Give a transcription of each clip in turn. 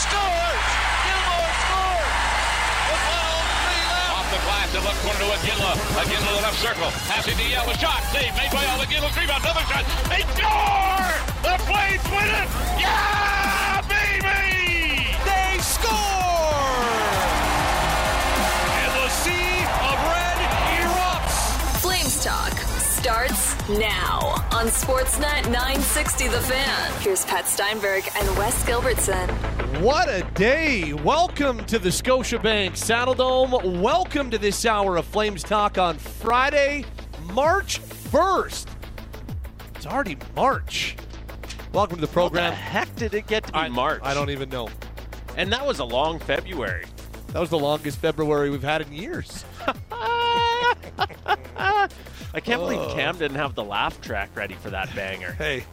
scores! Gilmore scores! With 103 left. Off the glass, the left corner to Iginla. Iginla to the left circle. Passing to Yell. A shot. Save made by Al Iginla. Rebound. Another shot. They score! The Flames win it! Yeah, baby! They score! And the sea of red erupts. Flames Talk starts now on Sportsnet 960 The Fan. Here's Pat Steinberg and Wes Gilbertson. What a day! Welcome to the Scotiabank Saddledome. Welcome to this hour of Flames Talk on Friday, March 1st. It's already March. Welcome to the How the program. heck did it get to be I, March? I don't even know. And that was a long February. That was the longest February we've had in years. I can't believe Oh. Cam didn't have the laugh track ready for that banger. Hey,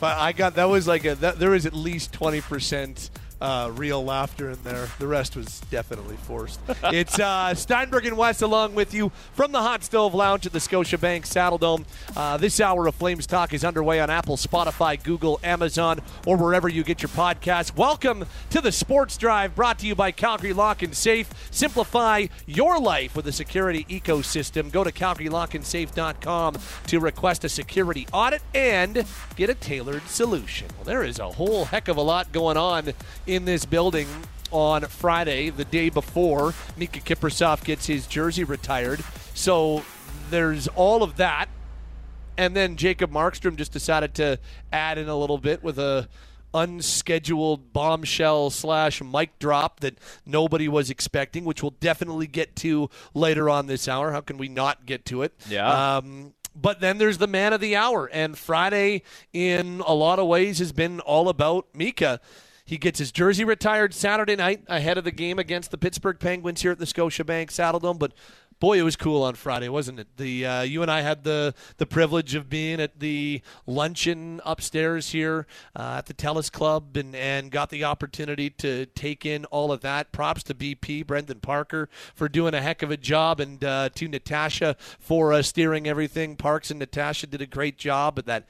but I got that was like a that, there was at least twenty percent uh, real laughter in there. The rest was definitely forced. it's uh, Steinberg and Wes along with you from the Hot Stove Lounge at the Scotiabank Saddledome. Uh, this hour of Flames Talk is underway on Apple, Spotify, Google, Amazon, or wherever you get your podcasts. Welcome to the Sports Drive, brought to you by Calgary Lock and Safe. Simplify your life with a security ecosystem. Go to CalgaryLockandSafe.com to request a security audit and get a tailored solution. Well, there is a whole heck of a lot going on in this building on Friday, the day before Miikka Kiprusoff gets his jersey retired. So there's all of that. And then Jacob Markstrom just decided to add in a little bit with a unscheduled bombshell slash mic drop that nobody was expecting, which we'll definitely get to later on this hour. How can we not get to it? Yeah. Um, but then there's the man of the hour, and Friday, in a lot of ways, has been all about Miikka. He gets his jersey retired Saturday night ahead of the game against the Pittsburgh Penguins here at the Scotiabank Saddledome. But boy, it was cool on Friday, wasn't it? The uh, you and I had the the privilege of being at the luncheon upstairs here uh, at the Telus Club, and and got the opportunity to take in all of that. Props to BP Brendan Parker for doing a heck of a job, and uh, to Natasha for uh, steering everything. Parks and Natasha did a great job at that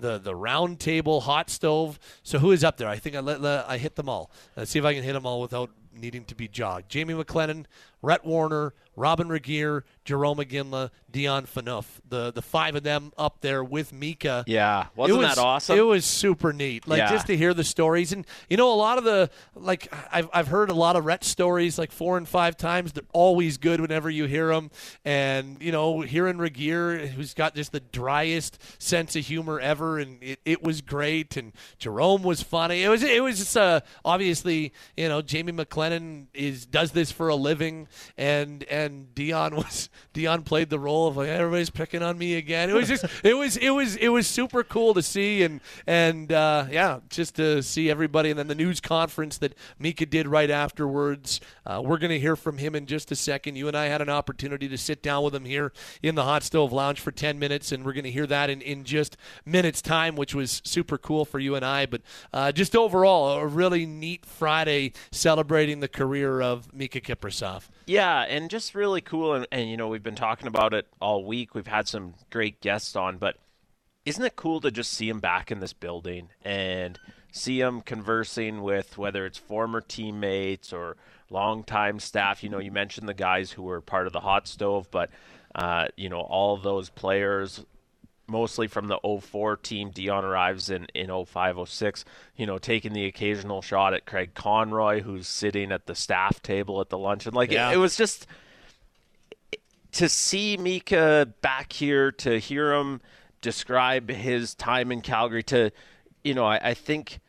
the the round table hot stove. So who is up there? I think I let, let- I hit them all. Let's see if I can hit them all without needing to be jogged. Jamie McLennan, Rhett Warrener, Robyn Regehr, Jarome Iginla, Dion Phaneuf. The the five of them up there with Miikka. Yeah, wasn't It was- that awesome? It was super neat. Like Yeah. just to hear the stories, and you know, a lot of the like I've I've heard a lot of Rhett stories like four and five times. They're always good whenever you hear them, and you know, hearing Regier, who's got just the driest sense of humor ever, and it, it was great. And Jerome was funny. It was it was just uh, obviously you know Jamie McLennan is does this for a living, and and Dion was Dion played the role of like everybody's picking on me again. It was just it was it was it was super cool to see and and uh, yeah, just to see everybody and then the news conference that Miikka did right afterwards. Uh, we're gonna hear from him in just a second. You and I had an opportunity to sit down with him here in the Hot Stove Lounge for ten minutes, and we're gonna hear that in in just minutes time, which was super cool for you and I. But uh, just overall, a really neat Friday celebrating the career of Miikka Kiprusoff. Yeah, and just really cool. And, and, you know, we've been talking about it all week. We've had some great guests on, but isn't it cool to just see him back in this building and see him conversing with whether it's former teammates or longtime staff? You know, you mentioned the guys who were part of the hot stove, but, uh, you know, all those players mostly from the 04 team. Dion arrives in, in 05, 06, you know, taking the occasional shot at Craig Conroy, who's sitting at the staff table at the luncheon. Like, Yeah. it, it was just to see Miikka back here, to hear him describe his time in Calgary, to, you know, I, I think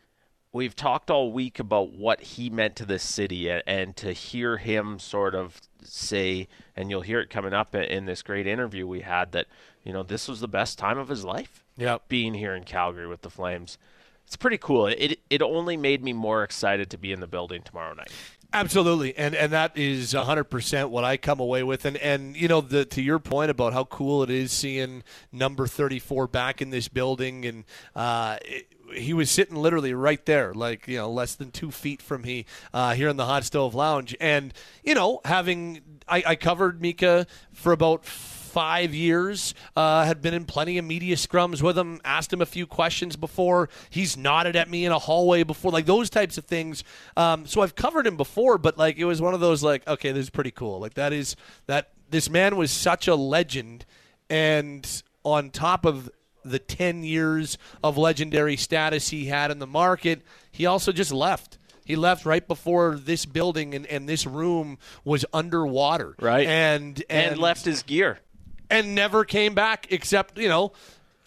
we've talked all week about what he meant to this city, and, to hear him sort of say, and you'll hear it coming up in, this great interview we had, that, you know, this was the best time of his life Yep. being here in Calgary with the Flames. It's pretty cool. It it only made me more excited to be in the building tomorrow night. Absolutely, and and that is hundred percent what I come away with, and and you know the to your point about how cool it is seeing number thirty four back in this building, and uh, it, he was sitting literally right there, like you know less than two feet from me uh, here in the hot stove lounge, and you know having I, I covered Miikka for about five years. Uh, had been in plenty of media scrums with him. Asked him a few questions before. He's nodded at me in a hallway before, like those types of things. Um, so I've covered him before, but like it was one of those like, okay, this is pretty cool. Like that is that this man was such a legend, and on top of the 10 years of legendary status he had in the market, he also just left. He left right before this building and, and this room was underwater. Right. And, and and left his gear. and never came back except you know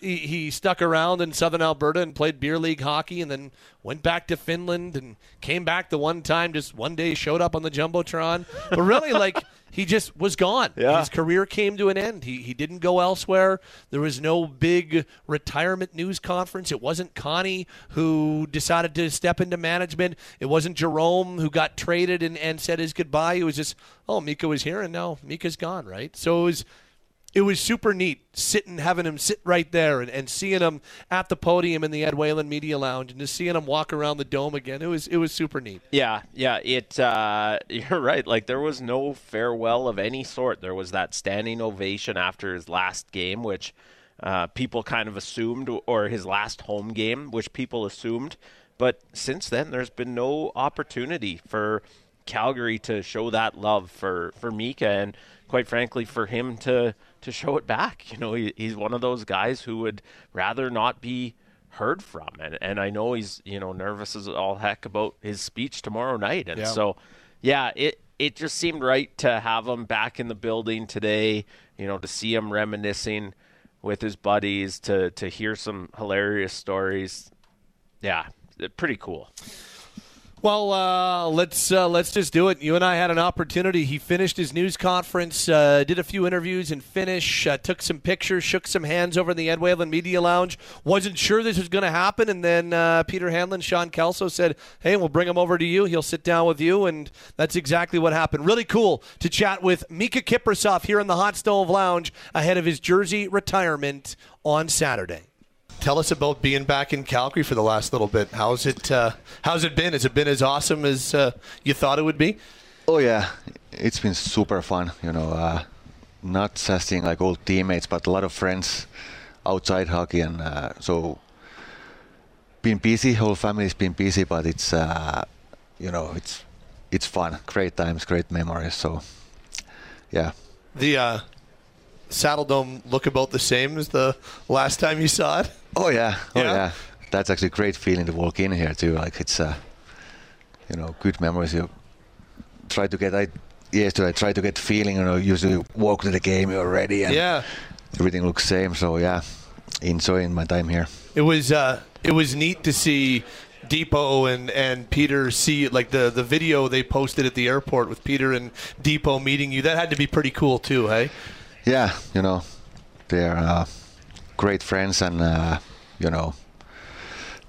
he, he stuck around in southern alberta and played beer league hockey and then went back to finland and came back the one time just one day showed up on the jumbotron but really like he just was gone. Yeah. his career came to an end. He, he didn't go elsewhere. There was no big retirement news conference. It wasn't connie who decided to step into management. It wasn't jarome who got traded and, and said his goodbye. It was just oh miikka was here and now miikka's gone right? So it was it was super neat sitting, having him sit right there and, and seeing him at the podium in the Ed Whalen Media Lounge and just seeing him walk around the dome again. It was it was super neat. Yeah, yeah. It. Uh, you're right. Like there was no farewell of any sort. There was that standing ovation after his last game, which uh, people kind of assumed, or his last home game, which people assumed. But since then, there's been no opportunity for Calgary to show that love for for Miikka, and quite frankly, for him to to show it back. You know, he, he's one of those guys who would rather not be heard from and and I know he's you know nervous as all heck about his speech tomorrow night and Yeah. so yeah it it just seemed right to have him back in the building today you know to see him reminiscing with his buddies to to hear some hilarious stories yeah pretty cool Well, uh, let's uh, let's just do it. You and I had an opportunity. He finished his news conference, uh, did a few interviews, and finish. Uh, took some pictures, shook some hands over in the Ed Whalen Media Lounge. Wasn't sure this was going to happen, and then uh, Peter Hanlon, Sean Kelso said, "Hey, we'll bring him over to you. He'll sit down with you," and that's exactly what happened. Really cool to chat with Miikka Kiprusoff here in the Hot Stove Lounge ahead of his jersey retirement on Saturday. Tell us about being back in Calgary for the last little bit. How's it? Uh, how's it been? Has it been as awesome as uh, you thought it would be? Oh yeah, it's been super fun. You know, uh, not just seeing like old teammates, but a lot of friends outside hockey, and uh, so been busy. Whole family's been busy, but it's uh, you know it's it's fun. Great times, great memories. So yeah, The uh, Saddledome look about the same as the last time you saw it. Oh yeah, oh Yeah? yeah. That's actually a great feeling to walk in here too. Like it's uh, you know, good memories. You try to get I yesterday I try to get feeling. You know, usually walk to the game you're ready and Yeah, everything looks same. So yeah, enjoying my time here. it was. Uh, it was neat to see. Depot and, and Peter see like the, the video they posted at the airport with Peter and Depot meeting you. That had to be pretty cool too, hey? Yeah, you know, they're uh, great friends, and uh, you know,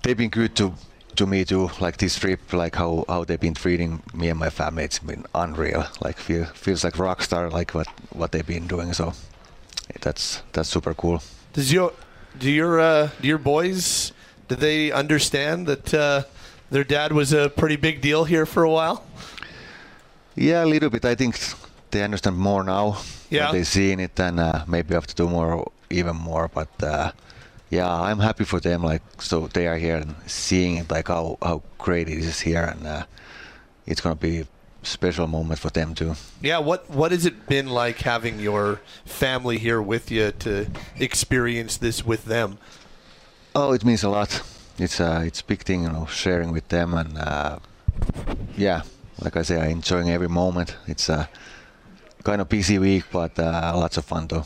they've been good to to me too. Like this trip, like how, how they've been treating me and my family, it's been unreal. Like feel, feels like rock star, like what what they've been doing. So that's that's super cool. Does your do your uh, do your boys do they understand that uh, their dad was a pretty big deal here for a while? Yeah, a little bit. I think they understand more now. Yeah. They seeing it, and uh, maybe have to do more, even more. But uh, yeah, I'm happy for them. Like so, they are here and seeing it, like how how great it is here, and uh, it's gonna be a special moment for them too. Yeah, what what has it been like having your family here with you to experience this with them? Oh, it means a lot. It's uh, it's a big thing, you know, sharing with them, and uh, yeah, like I say, I enjoying every moment. It's a kind of busy week, but uh, lots of fun though.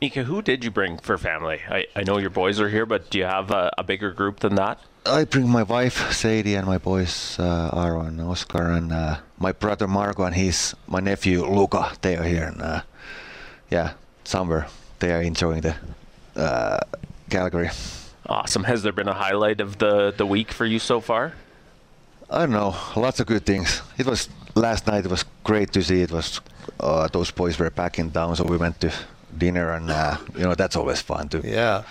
Miikka who did you bring for family I, I know your boys are here but do you have a, a bigger group than that I bring my wife Sadie and my boys uh, Aaron, Oscar, and uh, my brother Marco and his my nephew Luca. They are here, and uh, yeah, somewhere they are enjoying the uh, Calgary. awesome has there been a highlight of the the week for you so far I don't know, lots of good things. It was last night. It was great to see. It was uh, those boys were back in town, so we went to dinner, and uh, you know that's always fun to Yeah.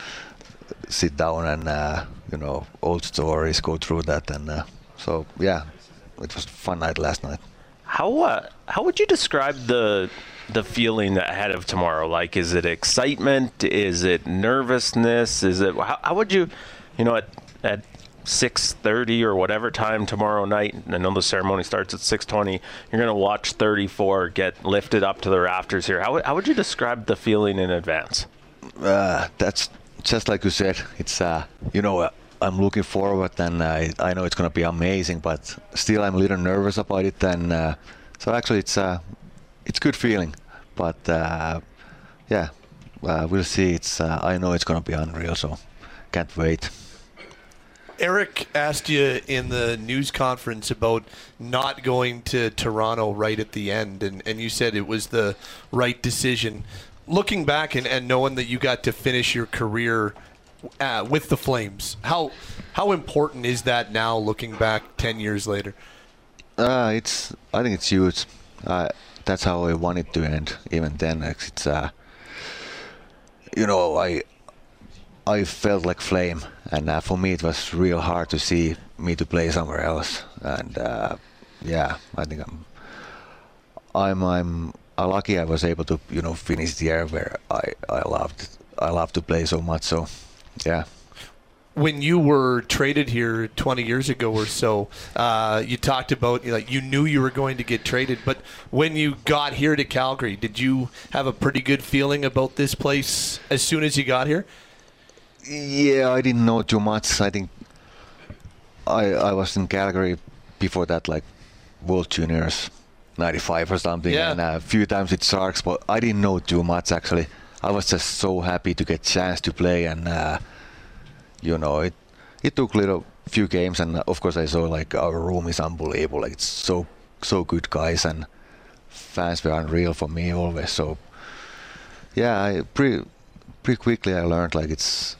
sit down and uh, you know old stories, go through that, and uh, so yeah, it was fun night last night. How uh, how would you describe the the feeling ahead of tomorrow? Like, is it excitement? Is it nervousness? Is it how, how would you, you know, at at 6:30 or whatever time tomorrow night? I know the ceremony starts at 6:20. You're going to watch 34 get lifted up to the rafters here. How how would you describe the feeling in advance? Uh, that's just like you said. It's uh, you know. Uh, I'm looking forward, and uh, I know it's going to be amazing. But still, I'm a little nervous about it. And uh, so, actually, it's uh, it's good feeling. But uh, yeah, we'll see. It's I know it's going to be unreal. So can't wait. Eric asked you in the news conference about not going to Toronto right at the end, and, and you said it was the right decision. Looking back and, and knowing that you got to finish your career uh, with the Flames, how how important is that now? Looking back ten years later, uh, it's I think it's huge. Uh, that's how I want it to end. Even then, it's uh, you know I I felt like flame, and uh, for me it was real hard to see me to play somewhere else. And uh, yeah, I think I'm I'm I'm uh, lucky I was able to you know finish the year where I I loved I love to play so much. So yeah when you were traded here 20 years ago or so, uh, you talked about you like you knew you were going to get traded, but when you got here to Calgary, did you have a pretty good feeling about this place as soon as you got here? Yeah, I didn't know too much. I think I I was in Calgary before that, like World Juniors '95 or something, Yeah. and a few times with Sharks, but I didn't know too much actually. I was just so happy to get chance to play, and uh, you know it. It took a little few games, and of course I saw like our room is unbelievable. Like it's so so good guys, and fans were unreal for me always. So yeah, I pretty pretty quickly I learned like it's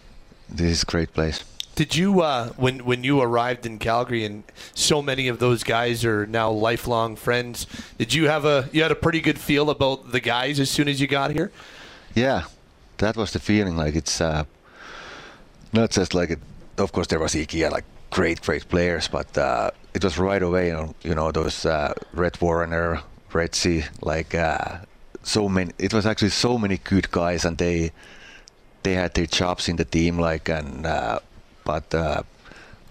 this is a great place. Did you uh, when when you arrived in Calgary and so many of those guys are now lifelong friends? Did you have a you had a pretty good feel about the guys as soon as you got here? Yeah, that was the feeling. Like it's uh, not just like it. Of course, there was Iggy and like great, great players, but uh, it was right away. You know, you know those uh, Rhett Warrener, Red Sea, like uh, so many. It was actually so many good guys, and they they had their chops in the team. Like and uh, but uh,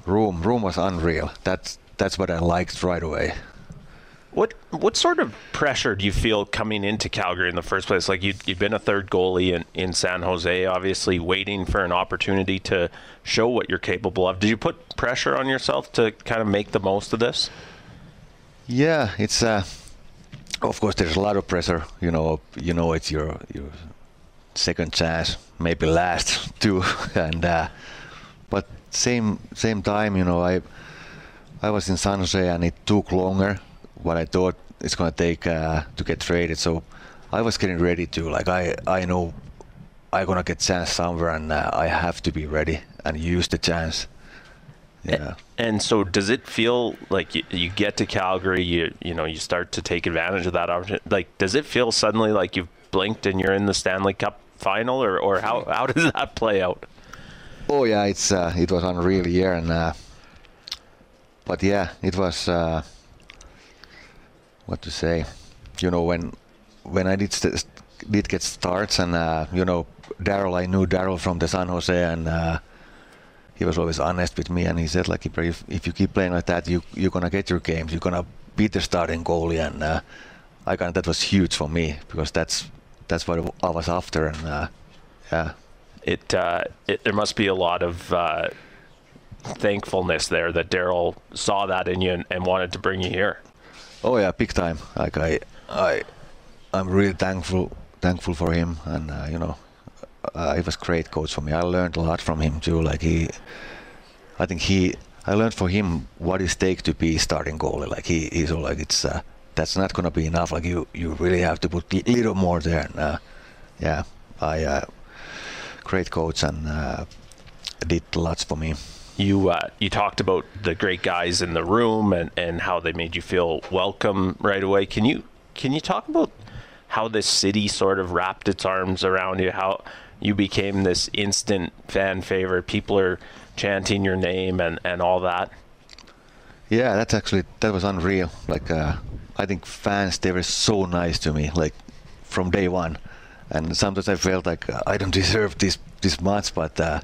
room room was unreal. That's that's what I liked right away. What what sort of pressure do you feel coming into Calgary in the first place? Like you you've been a third goalie in, in San Jose, obviously waiting for an opportunity to show what you're capable of. Did you put pressure on yourself to kind of make the most of this? Yeah, it's uh, of course there's a lot of pressure. You know, you know it's your your second chance, maybe last too, and uh, but same same time, you know, I I was in San Jose and it took longer what I thought it's gonna take uh, to get traded. So I was getting ready to like I I know I'm gonna get chance somewhere and uh, I have to be ready and use the chance. Yeah. And so, does it feel like you, you get to Calgary, you you know, you start to take advantage of that opportunity? Like, does it feel suddenly like you've blinked and you're in the Stanley Cup final, or, or how how does that play out? Oh yeah, it's uh, it was unreal year, and uh, but yeah, it was uh, what to say. You know when when I did st- did get starts, and uh, you know Darryl, I knew Darryl from the San Jose, and uh, he was always honest with me, and he said like if if you keep playing like that, you you're gonna get your games, you're gonna beat the starting goalie, and uh, I kind that was huge for me because that's that's what I was after, and uh, yeah. It, uh, it there must be a lot of uh, thankfulness there that Darryl saw that in you and, and wanted to bring you here. Oh yeah, big time. Like I, I, I'm really thankful, thankful for him, and uh, you know, uh, he was great coach for me. I learned a lot from him too. Like he, I think he, I learned for him what it takes to be starting goalie. Like he, he's all like it's uh, that's not gonna be enough. Like you, you really have to put a little more there. And, uh, yeah, I, uh, great coach and uh, did lots for me. You uh, you talked about the great guys in the room and, and how they made you feel welcome right away. Can you can you talk about how this city sort of wrapped its arms around you? How you became this instant fan favorite? People are chanting your name and, and all that. Yeah, that's actually that was unreal. Like uh, I think fans they were so nice to me. Like from day one. And sometimes I felt like uh, I don't deserve this this much, but uh,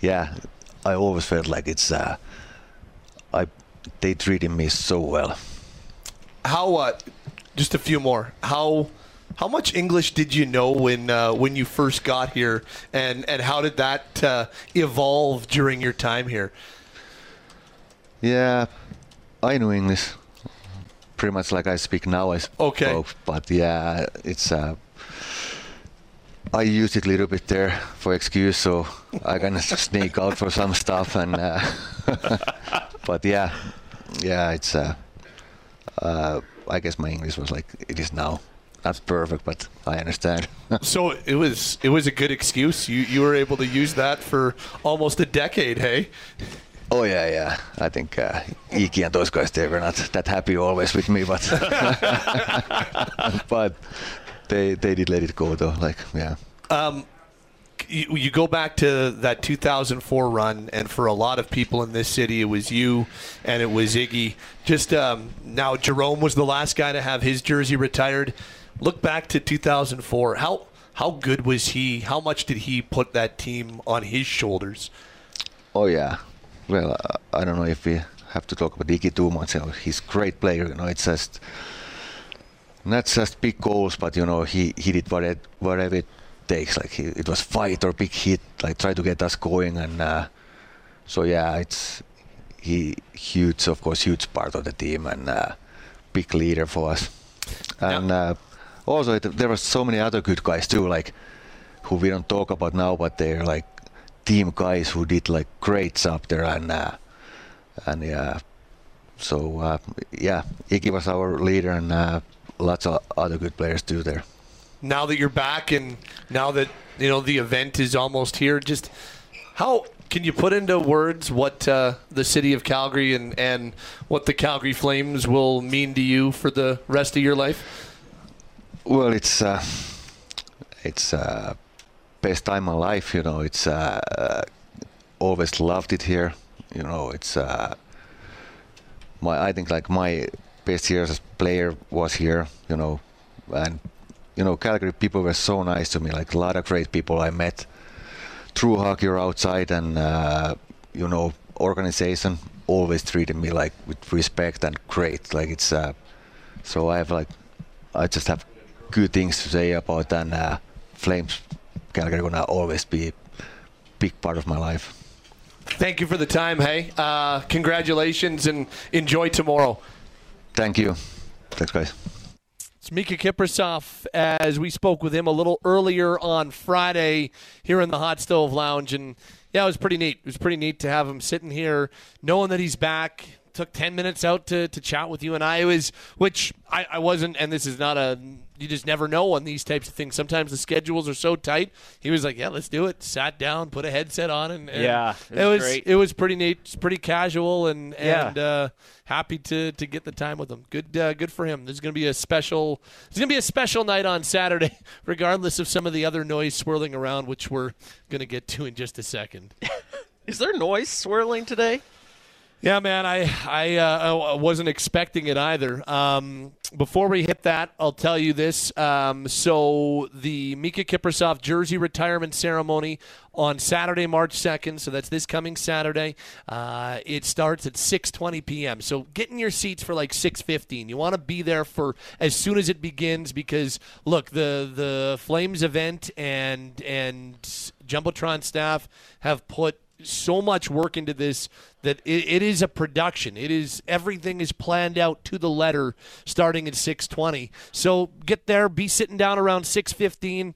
yeah, I always felt like it's uh, I they treated me so well. How? Uh, just a few more. How? How much English did you know when uh, when you first got here, and and how did that uh, evolve during your time here? Yeah, I knew English pretty much like I speak now. I Okay. spoke, but yeah, it's. Uh, I use it a little bit there for excuse, so I can sneak out for some stuff, and uh, but yeah, yeah, it's. Uh, uh, I guess my English was like it is now. Not perfect, but I understand. So it was it was a good excuse. You you were able to use that for almost a decade. Hey. Oh yeah, yeah. I think uh, Iggy and those guys they were not that happy always with me, but but they they did let it go though. Like yeah. you, you go back to that 2004 run, and for a lot of people in this city, it was you and it was Iggy. Just um, now, Jarome was the last guy to have his jersey retired. Look back to 2004. How how good was he? How much did he put that team on his shoulders? Oh yeah. Well, I don't know if we have to talk about Iggy too much. You know, he's a great player. You know, it's just not just big goals, but you know, he he did whatever whatever it takes. Like he, it was fight or big hit, like try to get us going. And uh, so yeah, it's he huge, of course, huge part of the team and uh, big leader for us. And uh, also, it, there were so many other good guys too, like who we don't talk about now, but they're like team guys who did like great job there and uh, and yeah so uh, yeah Iggy was our leader and uh, lots of other good players too there Now that you're back, and now that you know the event is almost here, just how can you put into words what uh, the city of Calgary and and what the Calgary Flames will mean to you for the rest of your life? well it's uh, it's uh, best time of life you know. It's uh, uh, always loved it here you know. It's uh, my I think like my best years as player was here you know. And you know Calgary people were so nice to me like a lot of great people I met. Through hockey or outside and uh, you know organization always treated me like with respect and great. Like it's uh, so I have like I just have good things to say about and uh, Flames Calgary gonna always be a big part of my life Thank you for the time. Hey, uh, congratulations and enjoy tomorrow. thank you thanks guys It's Miikka Kiprusoff as we spoke with him a little earlier on Friday here in the Hot Stove Lounge. And yeah, it was pretty neat. It was pretty neat to have him sitting here knowing that he's back. Took 10 minutes out to, to chat with you and I. It was, which I, I wasn't, and this is not a, you just never know on these types of things. Sometimes the schedules are so tight. He was like, yeah, let's do it. Sat down, put a headset on, and, and Yeah, it it was was great. it was pretty neat, It's pretty casual, and Yeah. and uh, happy to to get the time with him. Good uh, good for him. There's going to be a special. There's going to be a special night on Saturday, regardless of some of the other noise swirling around, which we're going to get to in just a second. Is there noise swirling today? Yeah, man, I I, uh, I wasn't expecting it either. Um, before we hit that, I'll tell you this. Um, so the Miikka Kiprusoff jersey retirement ceremony on Saturday, March second. So that's this coming Saturday. Uh, it starts at 6:20 p.m. So get in your seats for like 6:15. You want to be there for as soon as it begins because look, the the Flames event and and Jumbotron staff have put so much work into this that it, it is a production. It is everything is planned out to the letter, starting at 6:20. So get there, be sitting down around 6:15.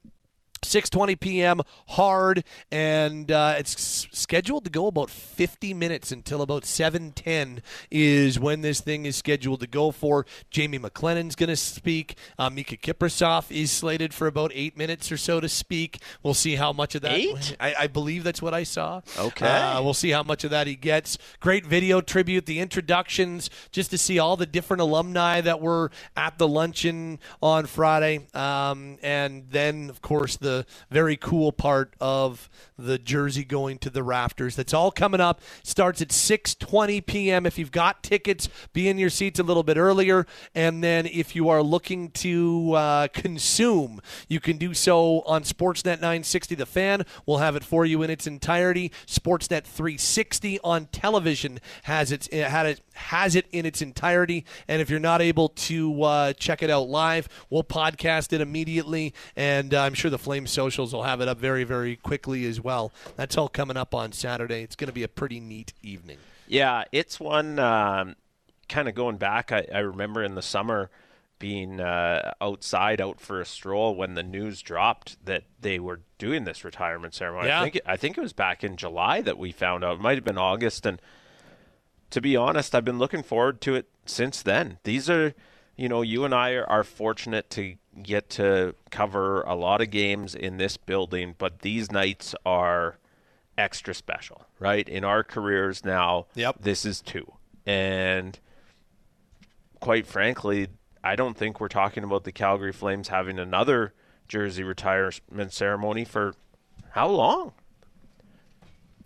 6:20 p.m. hard, and uh, it's scheduled to go about 50 minutes until about 7:10 is when this thing is scheduled to go for. Jamie McLennan's going to speak. Uh, Miikka Kiprusoff is slated for about eight minutes or so to speak. We'll see how much of that. Eight? I, I believe that's what I saw. Okay. Uh, we'll see how much of that he gets. Great video tribute, the introductions, just to see all the different alumni that were at the luncheon on Friday, um, and then of course the the very cool part of the jersey going to the rafters. That's all coming up. Starts at 6:20 p.m. If you've got tickets, be in your seats a little bit earlier. And then if you are looking to uh, consume, you can do so on Sportsnet 960. The Fan will have it for you in its entirety. Sportsnet 360 on television has it had it has it in its entirety. And if you're not able to uh, check it out live, we'll podcast it immediately, and uh, I'm sure the Socials will have it up very very quickly as well. That's all coming up on Saturday. It's going to be a pretty neat evening. Yeah, it's one um, kind of going back. I, I remember in the summer being uh, outside out for a stroll when the news dropped that they were doing this retirement ceremony. Yeah. I think it, I think it was back in July that we found out. It might have been August and to be honest, I've been looking forward to it since then. These are, you know, you and I are, fortunate to get to cover a lot of games in this building, but these nights are extra special, right? In our careers now, Yep. this is two. And quite frankly, I don't think we're talking about the Calgary Flames having another jersey retirement ceremony for how long?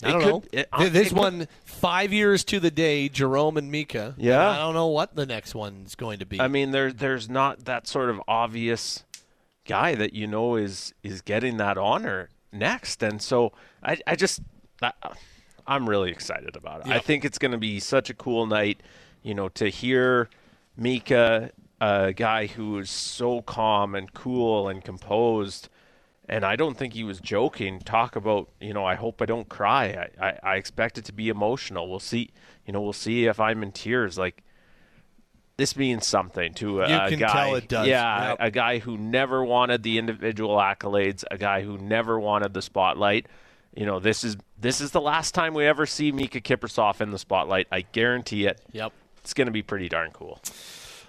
I don't could- know. it- uh, Th- this it could- one, five years to the day, Jarome and Miikka. Yeah. I don't know what the next one's going to be. I mean, there there's not that sort of obvious guy that you know is is getting that honor next, and so I I just I, I'm really excited about it. I think it's going to be such a cool night, you know, to hear Miikka, a guy who is so calm and cool and composed. And I don't think he was joking. Talk about, you know, I hope I don't cry. I, I, I expect it to be emotional. We'll see, you know, we'll see if I'm in tears. Like, this means something to a, You a guy. tell it does. Yeah, Yep. a guy who never wanted the individual accolades, a guy who never wanted the spotlight. You know, this is this is the last time we ever see Miikka Kiprusoff in the spotlight. I guarantee it. Yep. It's going to be pretty darn cool.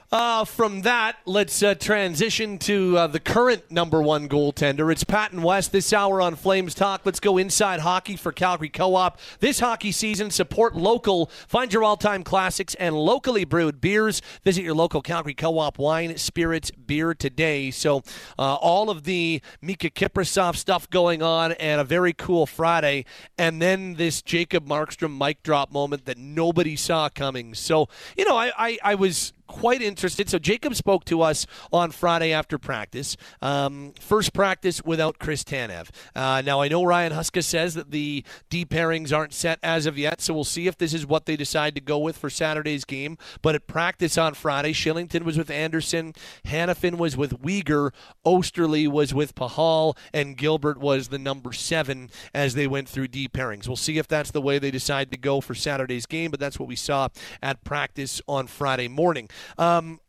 Uh, from that, let's uh, transition to uh, the current number one goaltender. It's Pat and Wes this hour on Flames Talk. Let's go inside hockey for Calgary Co op. This hockey season, support local. Find your all time classics and locally brewed beers. Visit your local Calgary Co op wine, spirits, beer today. So, uh, all of the Miikka Kiprusoff stuff going on and a very cool Friday. And then this Jacob Markstrom mic drop moment that nobody saw coming. So, you know, I, I, I was quite interested. So Jacob spoke to us on Friday after practice. Um, first practice without Chris Tanev. Uh, now I know Ryan Huska says that the D pairings aren't set as of yet, so we'll see if this is what they decide to go with for Saturday's game. But at practice on Friday, Kylington was with Andersson, Hanifin was with Weegar, Oesterle was with Pachal, and Gilbert was the number seven as they went through D pairings. We'll see if that's the way they decide to go for Saturday's game, but that's what we saw at practice on Friday morning. Um,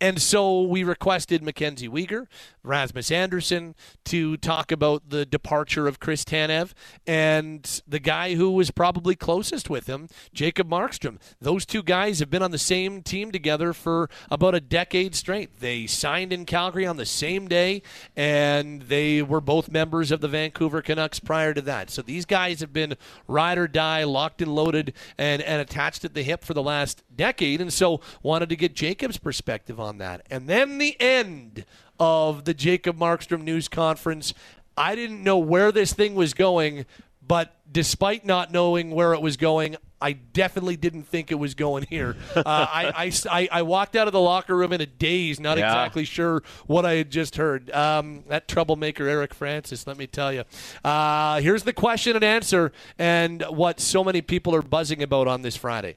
and so we requested MacKenzie Weegar, Rasmus Andersson to talk about the departure of Chris Tanev and the guy who was probably closest with him, Jacob Markstrom. Those two guys have been on the same team together for about a decade straight. They signed in Calgary on the same day, and they were both members of the Vancouver Canucks prior to that. So these guys have been ride or die, locked and loaded, and, and attached at the hip for the last decade. And so wanted to get Jacob's perspective on that. And then the end of the Jacob Markstrom news conference. I didn't know where this thing was going, but despite not knowing where it was going, I definitely didn't think it was going here. Uh, I, I, I, walked out of the locker room in a daze, not Yeah. exactly sure what I had just heard. Um, that troublemaker Eric Francis, let me tell you. Uh, here's the question and answer, and what so many people are buzzing about on this Friday.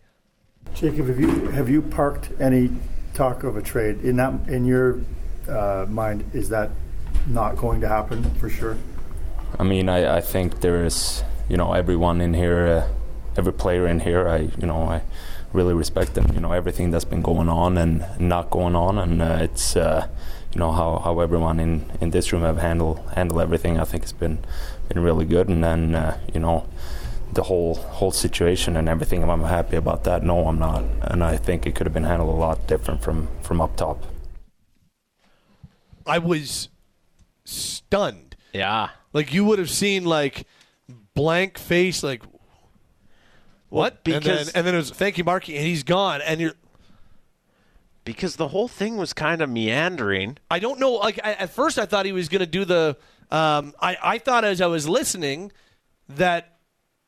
Jacob, have you have you parked any talk of a trade in that in your uh, mind? Is that not going to happen for sure? I mean, I, I think there is, you know, everyone in here, uh, every player in here, I, you know, I really respect them, you know, everything that's been going on and not going on. And uh, it's, uh, you know, how, how everyone in, in this room have handled, handled everything, I think it's been, been really good. And then, uh, you know, the whole whole situation and everything, I'm happy about that. No, I'm not. And I think it could have been handled a lot different from, from up top. I was stunned. Yeah. Like you would have seen like blank face, like what? and then because- and then it was thank you, Marky, and he's gone, and you're because the whole thing was kind of meandering. I don't know. Like I, at first, I thought he was going to do the. Um, I I thought as I was listening that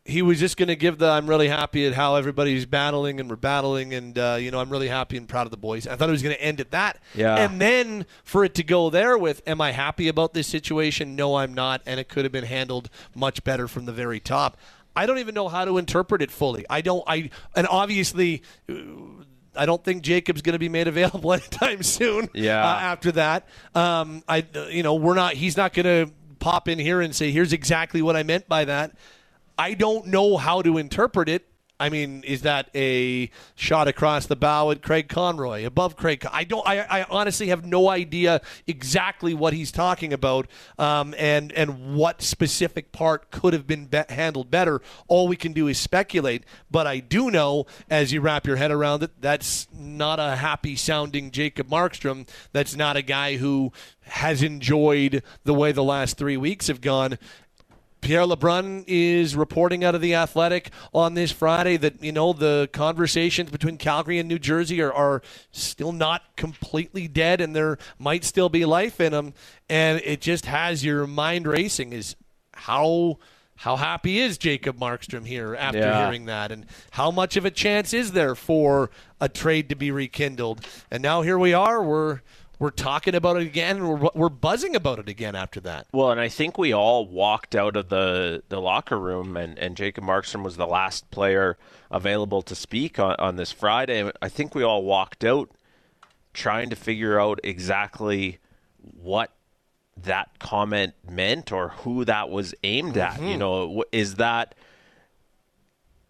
he was just going to give the I'm really happy at how everybody's battling and we're battling and uh, you know I'm really happy and proud of the boys. I thought it was going to end at that. Yeah. And then for it to go there with Am I happy about this situation? No, I'm not. And it could have been handled much better from the very top. I don't even know how to interpret it fully. I don't. I and obviously. uh, I don't think Jacob's going to be made available anytime soon. Yeah. Uh, after that, um, I, uh, you know, we're not. He's not going to pop in here and say, "Here's exactly what I meant by that." I don't know how to interpret it. I mean, is that a shot across the bow at Craig Conroy, above Craig? I don't. I, I honestly have no idea exactly what he's talking about, um, and and what specific part could have been, be- handled better. All we can do is speculate. But I do know, as you wrap your head around it, that's not a happy sounding Jacob Markstrom. That's not a guy who has enjoyed the way the last three weeks have gone. Pierre LeBrun is reporting out of the Athletic on this Friday that you know the conversations between Calgary and New Jersey are, are still not completely dead, and there might still be life in them. And it just has your mind racing. Is how how happy is Jacob Markstrom here after Yeah. hearing that, and how much of a chance is there for a trade to be rekindled? And now here we are. We're we're talking about it again. and We're, we're buzzing about it again after that. Well, and I think we all walked out of the, the locker room, and, and Jacob Markstrom was the last player available to speak on, on this Friday. I think we all walked out trying to figure out exactly what that comment meant or who that was aimed at. You mm-hmm. know, is that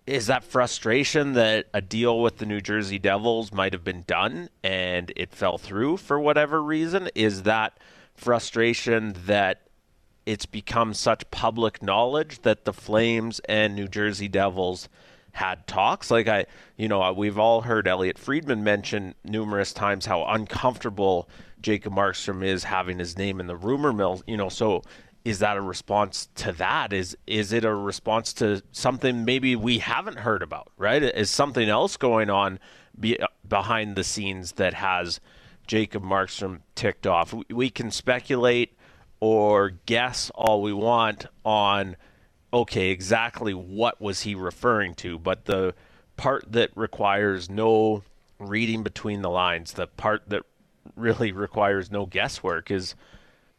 is that frustration that a deal with the New Jersey Devils might have been done and it fell through for whatever reason? Is that frustration that it's become such public knowledge that the Flames and New Jersey Devils had talks? Like I, you know, we've all heard Elliotte Friedman mention numerous times how uncomfortable Jacob Markstrom is having his name in the rumor mill, you know, so is that a response to that? Is is it a response to something maybe we haven't heard about? Right? Is something else going on be, uh, behind the scenes that has Jacob Markstrom ticked off? We, we can speculate or guess all we want on okay, exactly what was he referring to, but the part that requires no reading between the lines, the part that really requires no guesswork is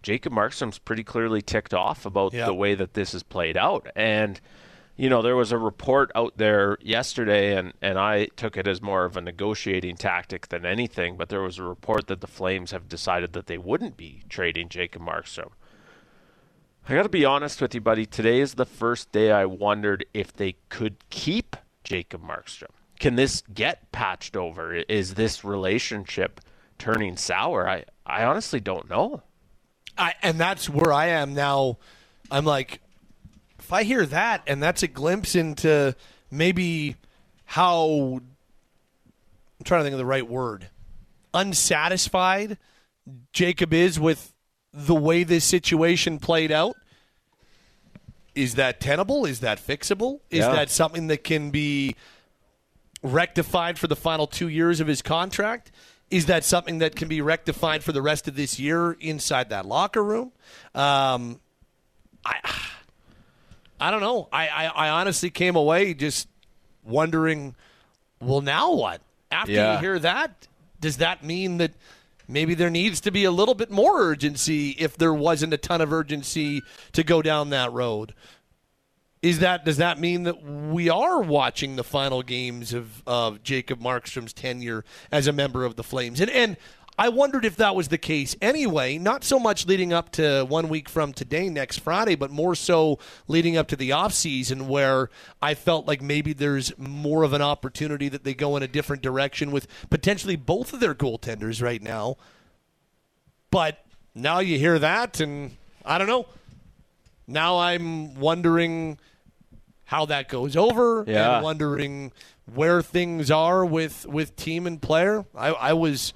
Jacob Markstrom's pretty clearly ticked off about Yeah. the way that this is played out. And, you know, there was a report out there yesterday, and, and I took it as more of a negotiating tactic than anything, but there was a report that the Flames have decided that they wouldn't be trading Jacob Markstrom. I got to be honest with you, buddy. Today is the first day I wondered if they could keep Jacob Markstrom. Can this get patched over? Is this relationship turning sour? I, I honestly don't know. I, and that's where I am now. I'm like, if I hear that, and that's a glimpse into maybe how I'm trying to think of the right word, unsatisfied Jacob is with the way this situation played out. Is that tenable? Is that fixable? Is Yeah. that something that can be rectified for the final two years of his contract? Is that something that can be rectified for the rest of this year inside that locker room? Um, I, I don't know. I, I, I honestly came away just wondering, well, now what? After Yeah. you hear that, does that mean that maybe there needs to be a little bit more urgency if there wasn't a ton of urgency to go down that road? Is that does that mean that we are watching the final games of, of Jacob Markstrom's tenure as a member of the Flames? And and I wondered if that was the case anyway, not so much leading up to one week from today, next Friday, but more so leading up to the offseason where I felt like maybe there's more of an opportunity that they go in a different direction with potentially both of their goaltenders right now. But now you hear that, and I don't know. Now I'm wondering how that goes over Yeah. and wondering where things are with with team and player. I, I was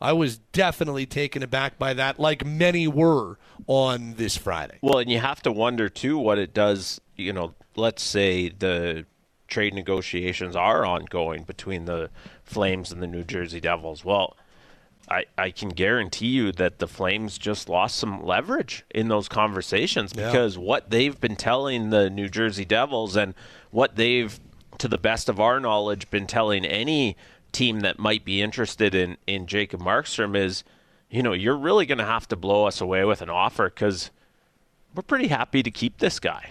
I was definitely taken aback by that, like many were on this Friday. Well, and you have to wonder too what it does. You know, let's say the trade negotiations are ongoing between the Flames and the New Jersey Devils. Well, I, I can guarantee you that the Flames just lost some leverage in those conversations Yeah. because what they've been telling the New Jersey Devils and what they've, to the best of our knowledge, been telling any team that might be interested in, in Jacob Markstrom is, you know, you're really going to have to blow us away with an offer because we're pretty happy to keep this guy.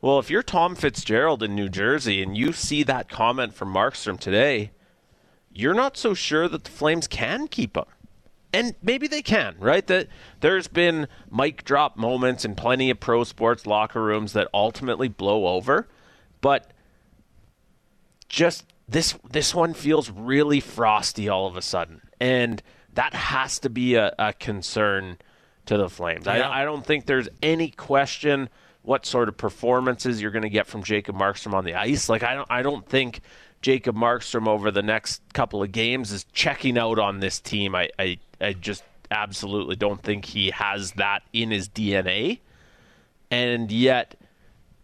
Well, if you're Tom Fitzgerald in New Jersey and you see that comment from Markstrom today, you're not so sure that the Flames can keep him. And maybe they can, right? That there's been mic drop moments in plenty of pro sports locker rooms that ultimately blow over, but just this this one feels really frosty all of a sudden, and that has to be a, a concern to the Flames. Yeah. I, I don't think there's any question what sort of performances you're going to get from Jacob Markstrom on the ice. Like I don't I don't think Jacob Markstrom over the next couple of games is checking out on this team. I I, I just absolutely don't think he has that in his DNA. And yet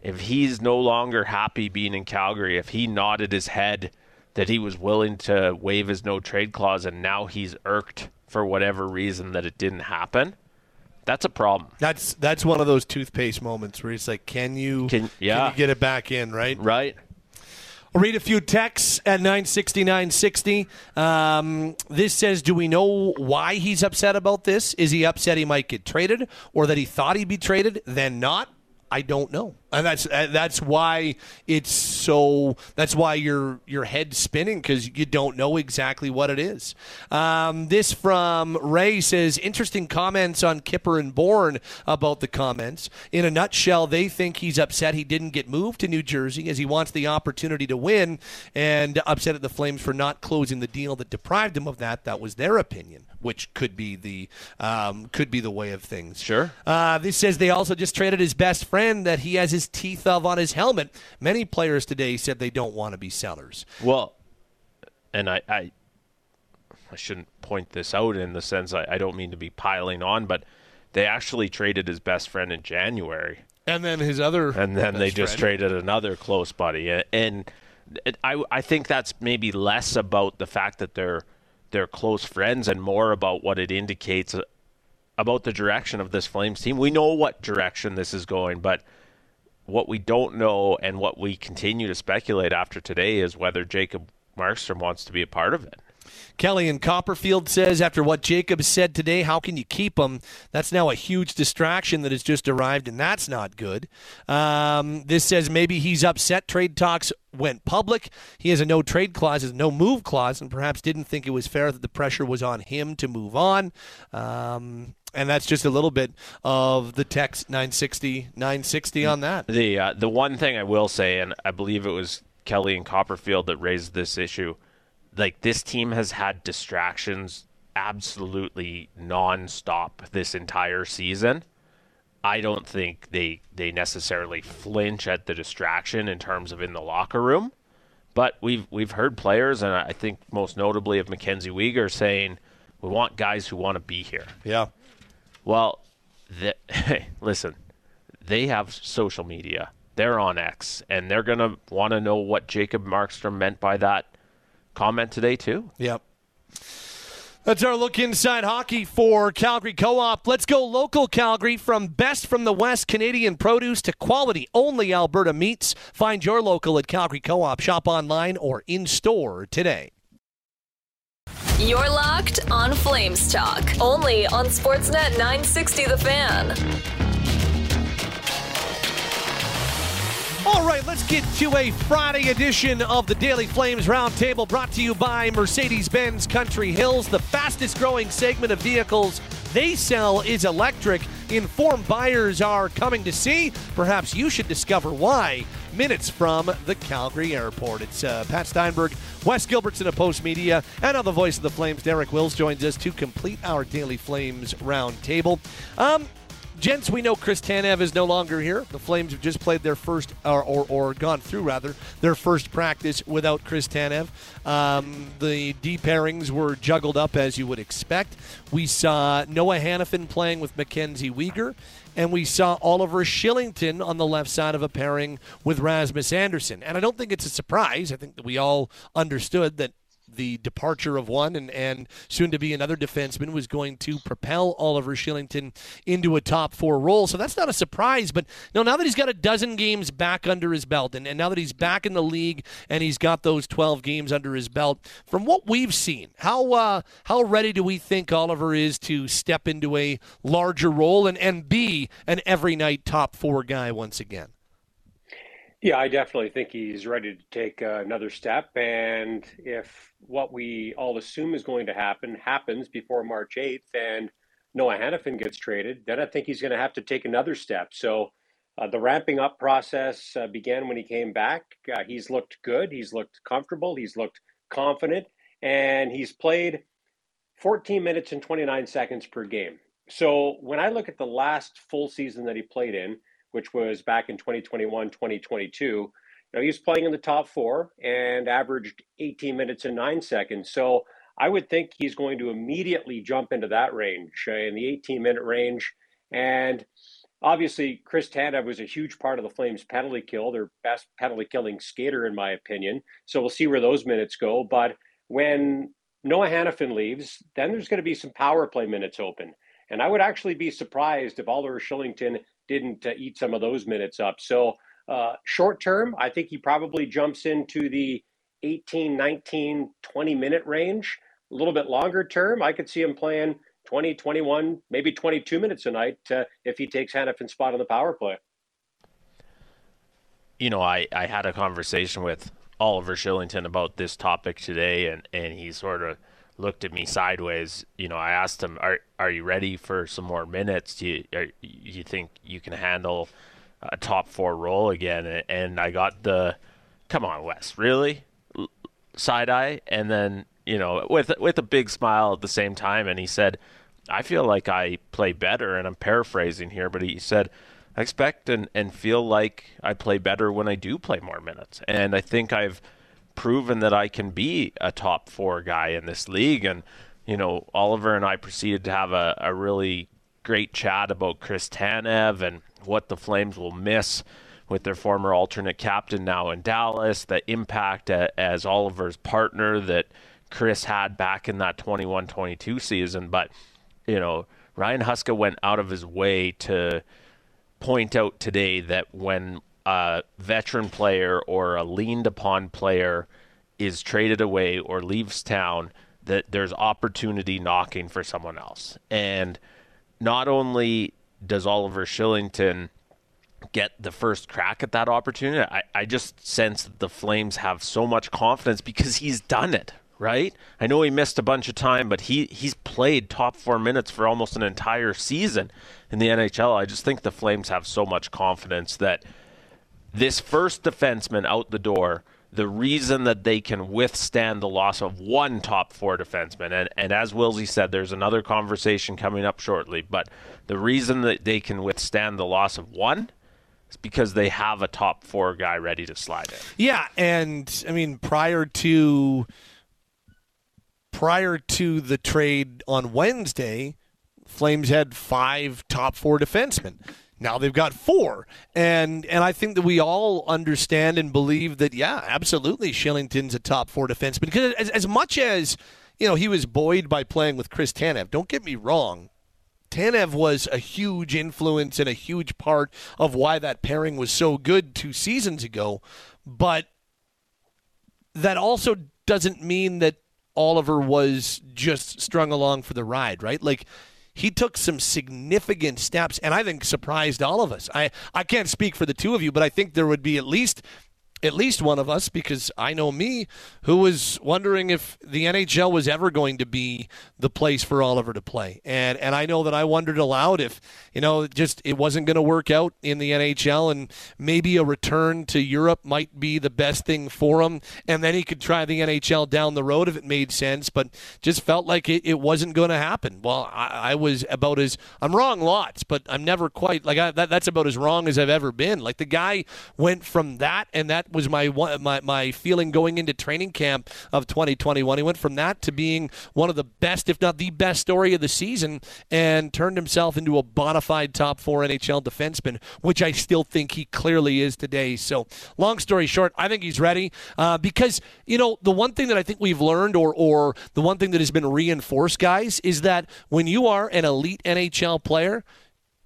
if he's no longer happy being in Calgary, if he nodded his head that he was willing to waive his no trade clause and now he's irked for whatever reason that it didn't happen, that's a problem. That's that's one of those toothpaste moments where it's like, can you Can- yeah. you get it back in, right? Right? Read a few texts at 960, 960. Um, this says, Do we know why he's upset about this? Is he upset he might get traded or that he thought he'd be traded, then not? I don't know, and that's uh, that's why it's so. That's why your your head's spinning because you don't know exactly what it is. Um, this from Ray says interesting comments on Kyper and Bourne about the comments. In a nutshell, they think he's upset he didn't get moved to New Jersey as he wants the opportunity to win, and upset at the Flames for not closing the deal that deprived him of that. That was their opinion, which could be the um, could be the way of things. Sure. Uh, this says they also just traded his best friend that he has his teeth of on his helmet. Many players today said they don't want to be sellers. Well, and I, I, I shouldn't point this out in the sense I, I don't mean to be piling on, but they actually traded his best friend in January. And then his other, and then they just friend. traded another close buddy, and it, I I think that's maybe less about the fact that they're they're close friends and more about what it indicates uh, about the direction of this Flames team. We know what direction this is going, but what we don't know and what we continue to speculate after today is whether Jacob Markstrom wants to be a part of it. Kelly in Copperfield says, after what Jacob said today, how can you keep him? That's now a huge distraction that has just arrived, and that's not good. Um, this says maybe he's upset trade talks went public. He has a no trade clause, has no move clause, and perhaps didn't think it was fair that the pressure was on him to move on. Um, and that's just a little bit of the text 960 960 on that. The uh, the one thing I will say, and I believe it was Kelly and Copperfield that raised this issue, like this team has had distractions absolutely nonstop this entire season. I don't think they they necessarily flinch at the distraction in terms of in the locker room, but we've we've heard players, and I think most notably of MacKenzie Weegar saying, "We want guys who want to be here." Yeah. Well, the, listen, they have social media. They're on X, and they're going to want to know what Jacob Markstrom meant by that comment today, too. Yep. That's our look inside hockey for Calgary Co op. Let's go local Calgary from best from the West Canadian produce to quality only Alberta meats. Find your local at Calgary Co op. Shop online or in store today. You're locked on Flames Talk, only on Sportsnet 960 The Fan. All right, let's get to a Friday edition of the Daily Flames Roundtable brought to you by Mercedes Benz Country Hills. The fastest growing segment of vehicles they sell is electric. Informed buyers are coming to see. Perhaps you should discover why. Minutes from the Calgary airport. It's uh, Pat Steinberg, Wes Gilbertson of Postmedia, and on the voice of the Flames, Derek Wills joins us to complete our Daily Flames Roundtable. Um, gents, we know Chris Tanev is no longer here. The Flames have just played their first, or, or, or gone through rather, their first practice without Chris Tanev. Um, the D pairings were juggled up as you would expect. We saw Noah Hanifin playing with MacKenzie Weegar, and we saw Oliver Kylington on the left side of a pairing with Rasmus Andersson. And I don't think it's a surprise. I think that we all understood that the departure of one and, and soon to be another defenseman was going to propel Oliver Kylington into a top four role. So that's not a surprise. But no, now that he's got a dozen games back under his belt, and, and now that he's back in the league and he's got those 12 games under his belt, from what we've seen, how uh, how ready do we think Oliver is to step into a larger role and, and be an every night top four guy once again? Yeah, I definitely think he's ready to take uh, another step. And if what we all assume is going to happen happens before March 8th and Noah Hanifin gets traded, then I think he's going to have to take another step. So uh, the ramping up process uh, began when he came back. Uh, he's looked good, he's looked comfortable, he's looked confident, and he's played 14 minutes and 29 seconds per game. So when I look at the last full season that he played in, which was back in 2021, 2022. You know, he was playing in the top four and averaged 18 minutes and nine seconds. So I would think he's going to immediately jump into that range uh, in the 18 minute range. And obviously, Chris Tanev was a huge part of the Flames' penalty kill, their best penalty killing skater, in my opinion. So we'll see where those minutes go. But when Noah Hanifin leaves, then there's going to be some power play minutes open. And I would actually be surprised if Oliver Kylington didn't uh, eat some of those minutes up. So uh, short term, I think he probably jumps into the 18, 19, 20 minute range. A little bit longer term, I could see him playing 20, 21, maybe 22 minutes a night uh, if he takes Hanifin's spot on the power play. You know, I, I had a conversation with Oliver Kylington about this topic today, and, and he sort of – looked at me sideways. You know, I asked him, "Are are you ready for some more minutes? Do you are, you think you can handle a top four role again?" And I got the, "Come on, Wes, really?" side eye, and then you know, with with a big smile at the same time, and he said, "I feel like I play better," and I'm paraphrasing here, but he said. I expect and, and feel like I play better when I do play more minutes. And I think I've proven that I can be a top four guy in this league. And, you know, Oliver and I proceeded to have a, a really great chat about Chris Tanev and what the Flames will miss with their former alternate captain now in Dallas, the impact as Oliver's partner that Chris had back in that 21 22 season. But, you know, Ryan Huska went out of his way to point out today that when a veteran player or a leaned upon player is traded away or leaves town, that there's opportunity knocking for someone else. And not only does Oliver Kylington get the first crack at that opportunity, I, I just sense that the Flames have so much confidence because he's done it, right? I know he missed a bunch of time, but he, he's played top four minutes for almost an entire season in the NHL. I just think the Flames have so much confidence that – this first defenseman out the door, the reason that they can withstand the loss of one top four defenseman, and, and as Wilsey said, there's another conversation coming up shortly, but the reason that they can withstand the loss of one is because they have a top four guy ready to slide in. Yeah, and I mean prior to prior to the trade on Wednesday, Flames had five top four defensemen. Now they've got four, and and I think that we all understand and believe that yeah, absolutely, Kylington's a top four defenseman because as, as much as you know he was buoyed by playing with Chris Tanev. Don't get me wrong, Tanev was a huge influence and a huge part of why that pairing was so good two seasons ago, but that also doesn't mean that Oliver was just strung along for the ride, right? Like he took some significant steps and I think surprised all of us. I, I can't speak for the two of you, but I think there would be at least at least one of us, because I know me, who was wondering if the NHL was ever going to be the place for Oliver to play. And and I know that I wondered aloud if, you know, just it wasn't going to work out in the NHL and maybe a return to Europe might be the best thing for him. And then he could try the NHL down the road if it made sense, but just felt like it, it wasn't going to happen. Well, I, I, was about as, I'm wrong lots, but I'm never quite, like, I, that, that's about as wrong as I've ever been. Like, the guy went from that, and that was my, my, my feeling going into training camp of 2021. He went from that to being one of the best, if not the best story of the season, and turned himself into a bona fide top four NHL defenseman, which I still think he clearly is today. So, long story short, I think he's ready uh, because, you know, the one thing that I think we've learned, or, or the one thing that has been reinforced, guys, is that when you are an elite NHL player,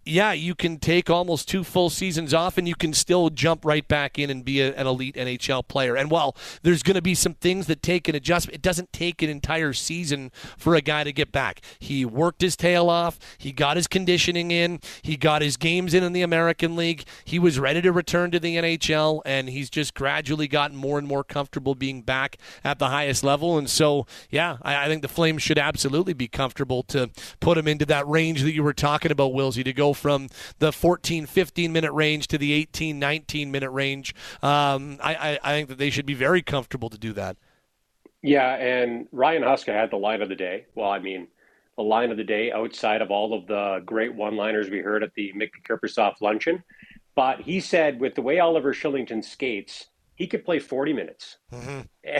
yeah, you can take almost two full seasons off and you can still jump right back in and be a, an elite NHL player. And while there's going to be some things that take an adjustment, it doesn't take an entire season for a guy to get back. He worked his tail off, he got his conditioning in, he got his games in in the American League, he was ready to return to the NHL, and he's just gradually gotten more and more comfortable being back at the highest level. And so, yeah, I, I think the Flames should absolutely be comfortable to put him into that range that you were talking about, Wilsey, to go from the 14, 15 minute range to the 18, 19 minute range. Um, I, I, I think that they should be very comfortable to do that. Yeah, and Ryan Huska had the line of the day. Well, I mean, the line of the day outside of all of the great one-liners we heard at the Mickey Kiprusoff luncheon. But he said with the way Oliver Kylington skates, he could play 40 minutes. Mm-hmm.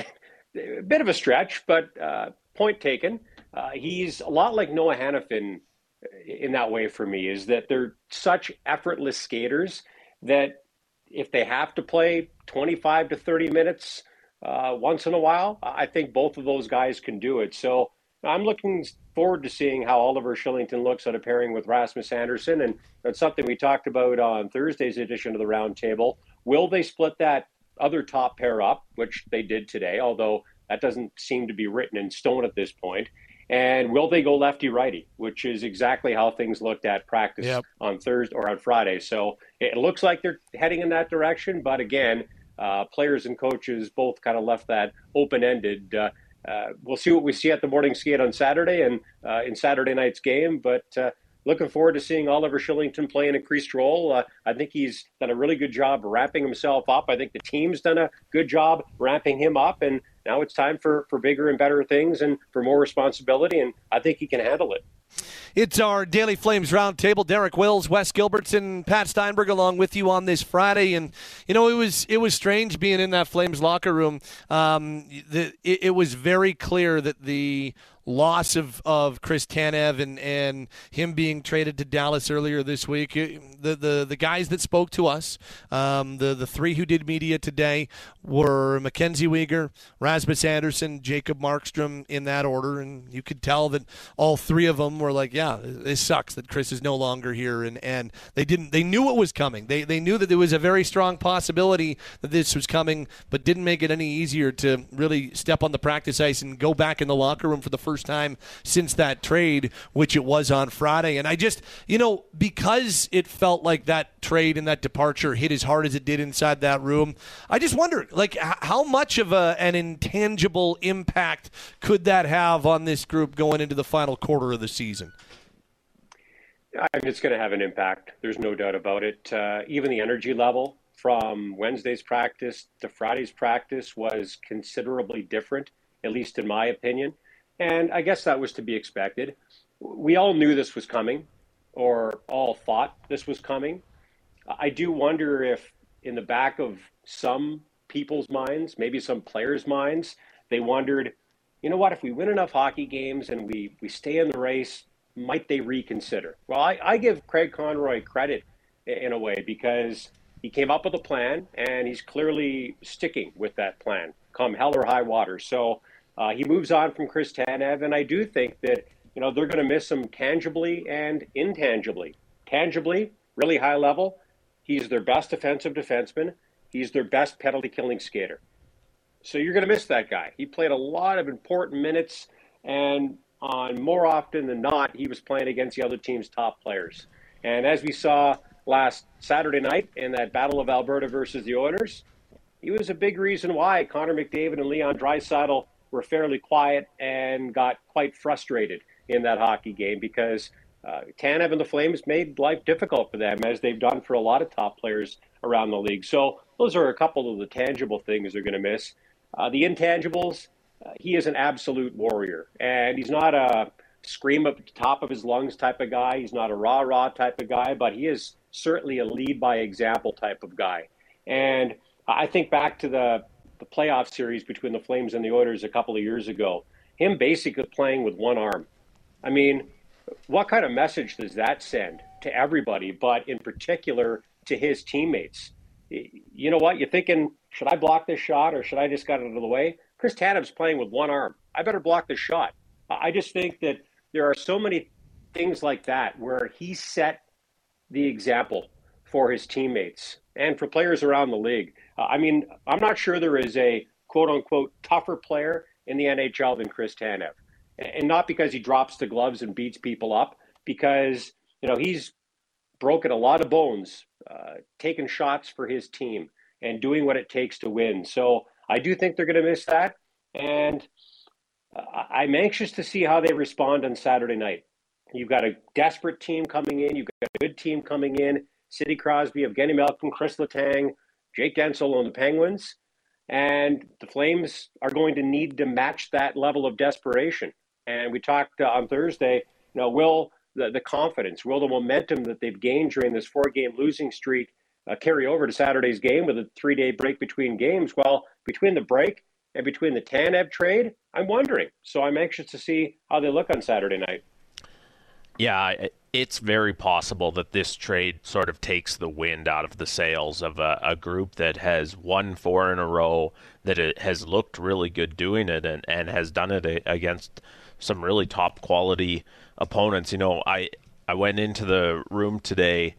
a bit of a stretch, but uh, point taken. Uh, he's a lot like Noah Hanifin in that way for me is that they're such effortless skaters that if they have to play 25 to 30 minutes uh, once in a while, I think both of those guys can do it. So I'm looking forward to seeing how Oliver Kylington looks at a pairing with Rasmus Andersson. And that's something we talked about on Thursday's edition of the roundtable. Will they split that other top pair up, which they did today, although that doesn't seem to be written in stone at this point. And will they go lefty righty, which is exactly how things looked at practice yep. on Thursday or on Friday. So it looks like they're heading in that direction. But again, uh, players and coaches both kind of left that open ended. Uh, uh, we'll see what we see at the morning skate on Saturday and uh, in Saturday night's game. But uh, looking forward to seeing Oliver Kylington play an increased role. Uh, I think he's done a really good job wrapping himself up. I think the team's done a good job wrapping him up. And now it's time for, for bigger and better things and for more responsibility, and I think he can handle it. It's our Daily Flames Roundtable. Derek Wills, Wes Gilbertson, Pat Steinberg, along with you on this Friday. And you know, it was it was strange being in that Flames locker room. Um, the, it, it was very clear that the loss of, of Chris Tanev and, and him being traded to Dallas earlier this week. The, the, the guys that spoke to us, um, the, the three who did media today, were MacKenzie Weegar, Rasmus Andersson, Jacob Markstrom in that order. And you could tell that all three of them were like, yeah, this sucks that Chris is no longer here. And, and they didn't, they knew it was coming. They, they knew that there was a very strong possibility that this was coming, but didn't make it any easier to really step on the practice ice and go back in the locker room for the first time since that trade, which it was on Friday. And I just, you know, because it felt like that trade and that departure hit as hard as it did inside that room, I just wonder, like, how much of a, an intangible impact could that have on this group going into the final quarter of the season? It's going to have an impact. There's no doubt about it. Uh, even the energy level from Wednesday's practice to Friday's practice was considerably different, at least in my opinion. And I guess that was to be expected. We all knew this was coming, or all thought this was coming. I do wonder if, in the back of some people's minds, maybe some players' minds, they wondered, you know what, if we win enough hockey games and we, we stay in the race, might they reconsider? Well, I, I give Craig Conroy credit in a way because he came up with a plan and he's clearly sticking with that plan, come hell or high water. So uh, he moves on from Chris Tanev, and I do think that you know they're going to miss him tangibly and intangibly. Tangibly, really high level, he's their best defensive defenseman. He's their best penalty killing skater. So you're going to miss that guy. He played a lot of important minutes, and on more often than not, he was playing against the other team's top players. And as we saw last Saturday night in that Battle of Alberta versus the Oilers, he was a big reason why Connor McDavid and Leon Draisaitl were fairly quiet and got quite frustrated in that hockey game because uh, Tanev and the Flames made life difficult for them, as they've done for a lot of top players around the league. So those are a couple of the tangible things they're going to miss. Uh, the intangibles, uh, he is an absolute warrior, and he's not a scream at the top of his lungs type of guy. He's not a rah rah type of guy, but he is certainly a lead by example type of guy. And I think back to the the playoff series between the Flames and the Oilers a couple of years ago. Him basically playing with one arm. I mean, what kind of message does that send to everybody, but in particular to his teammates? You know what? You're thinking, should I block this shot or should I just get out of the way? Chris Tanev's playing with one arm. I better block the shot. I just think that there are so many things like that where he set the example for his teammates and for players around the league. Uh, I mean, I'm not sure there is a quote unquote tougher player in the NHL than Chris Tanev. And not because he drops the gloves and beats people up, because, you know, he's broken a lot of bones, uh, taking shots for his team and doing what it takes to win. So I do think they're going to miss that. And I'm anxious to see how they respond on Saturday night. You've got a desperate team coming in. You've got a good team coming in. Sidney Crosby, Evgeny Malkin, Chris Letang, Jake Guentzel on the Penguins. And the Flames are going to need to match that level of desperation. And we talked uh, on Thursday, you know, will the, the confidence, will the momentum that they've gained during this four game losing streak uh, carry over to Saturday's game with a three day break between games? Well, between the break and between the Tanev trade, I'm wondering. So I'm anxious to see how they look on Saturday night. Yeah, it's very possible that this trade sort of takes the wind out of the sails of a, a group that has won four in a row, that it has looked really good doing it, and, and has done it against some really top quality opponents. You know, I I went into the room today,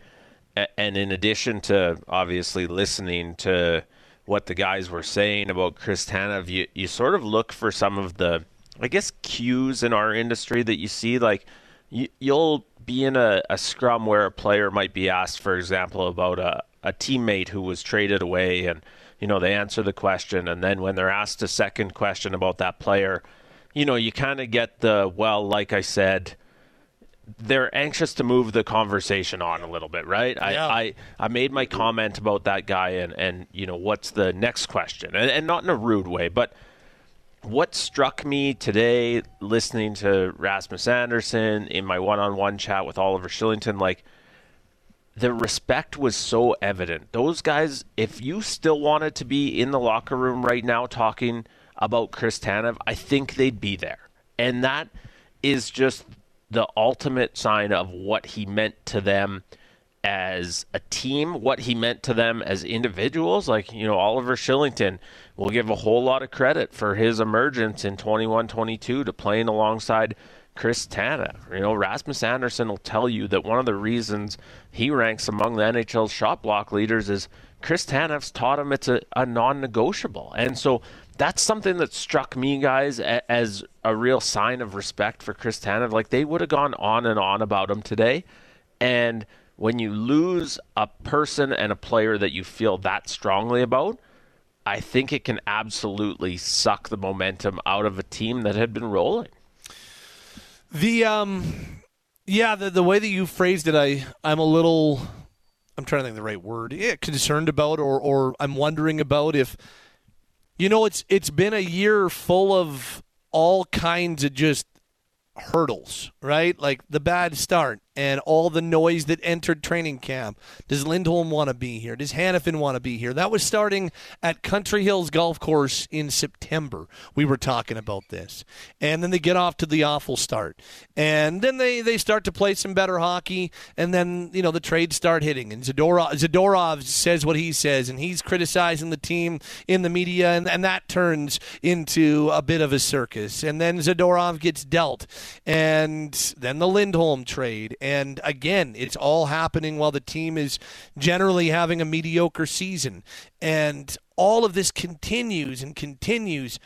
and in addition to obviously listening to what the guys were saying about Chris Tanev, you, you sort of look for some of the, I guess, cues in our industry that you see. Like, you, you'll be in a, a scrum where a player might be asked, for example, about a, a teammate who was traded away, and, you know, they answer the question. And then when they're asked a second question about that player, you know, you kind of get the, well, like I said, they're anxious to move the conversation on a little bit, right? Yeah. I, I, I made my comment about that guy and, and you know, what's the next question? And, and not in a rude way, but what struck me today listening to Rasmus Andersson in my one on one chat with Oliver Kylington, like the respect was so evident. Those guys, if you still wanted to be in the locker room right now talking about Chris Tanev, I think they'd be there. And that is just the ultimate sign of what he meant to them as a team, what he meant to them as individuals. Like, you know, Oliver Kylington will give a whole lot of credit for his emergence in 21 22 to playing alongside Chris Tanev. You know, Rasmus Andersson will tell you that one of the reasons he ranks among the NHL's shot block leaders is Chris Tanev's taught him it's a, a non negotiable. And so that's something that struck me, guys, as a real sign of respect for Chris Tanev. Like they would have gone on and on about him today, and when you lose a person and a player that you feel that strongly about, I think it can absolutely suck the momentum out of a team that had been rolling. The um, yeah, the the way that you phrased it, I I'm a little, I'm trying to think the right word, yeah, concerned about, or or I'm wondering about if you know, it's it's been a year full of all kinds of just hurdles, right? Like the bad start, and all the noise that entered training camp. Does Lindholm want to be here? Does Hanifin want to be here? That was starting at Country Hills Golf Course in September. We were talking about this. And then they get off to the awful start. And then they, they start to play some better hockey. And then, you know, the trades start hitting. And Zadorov, Zadorov says what he says. And he's criticizing the team in the media. And, and that turns into a bit of a circus. And then Zadorov gets dealt. And then the Lindholm trade and again, it's all happening while the team is generally having a mediocre season. And all of this continues and continues.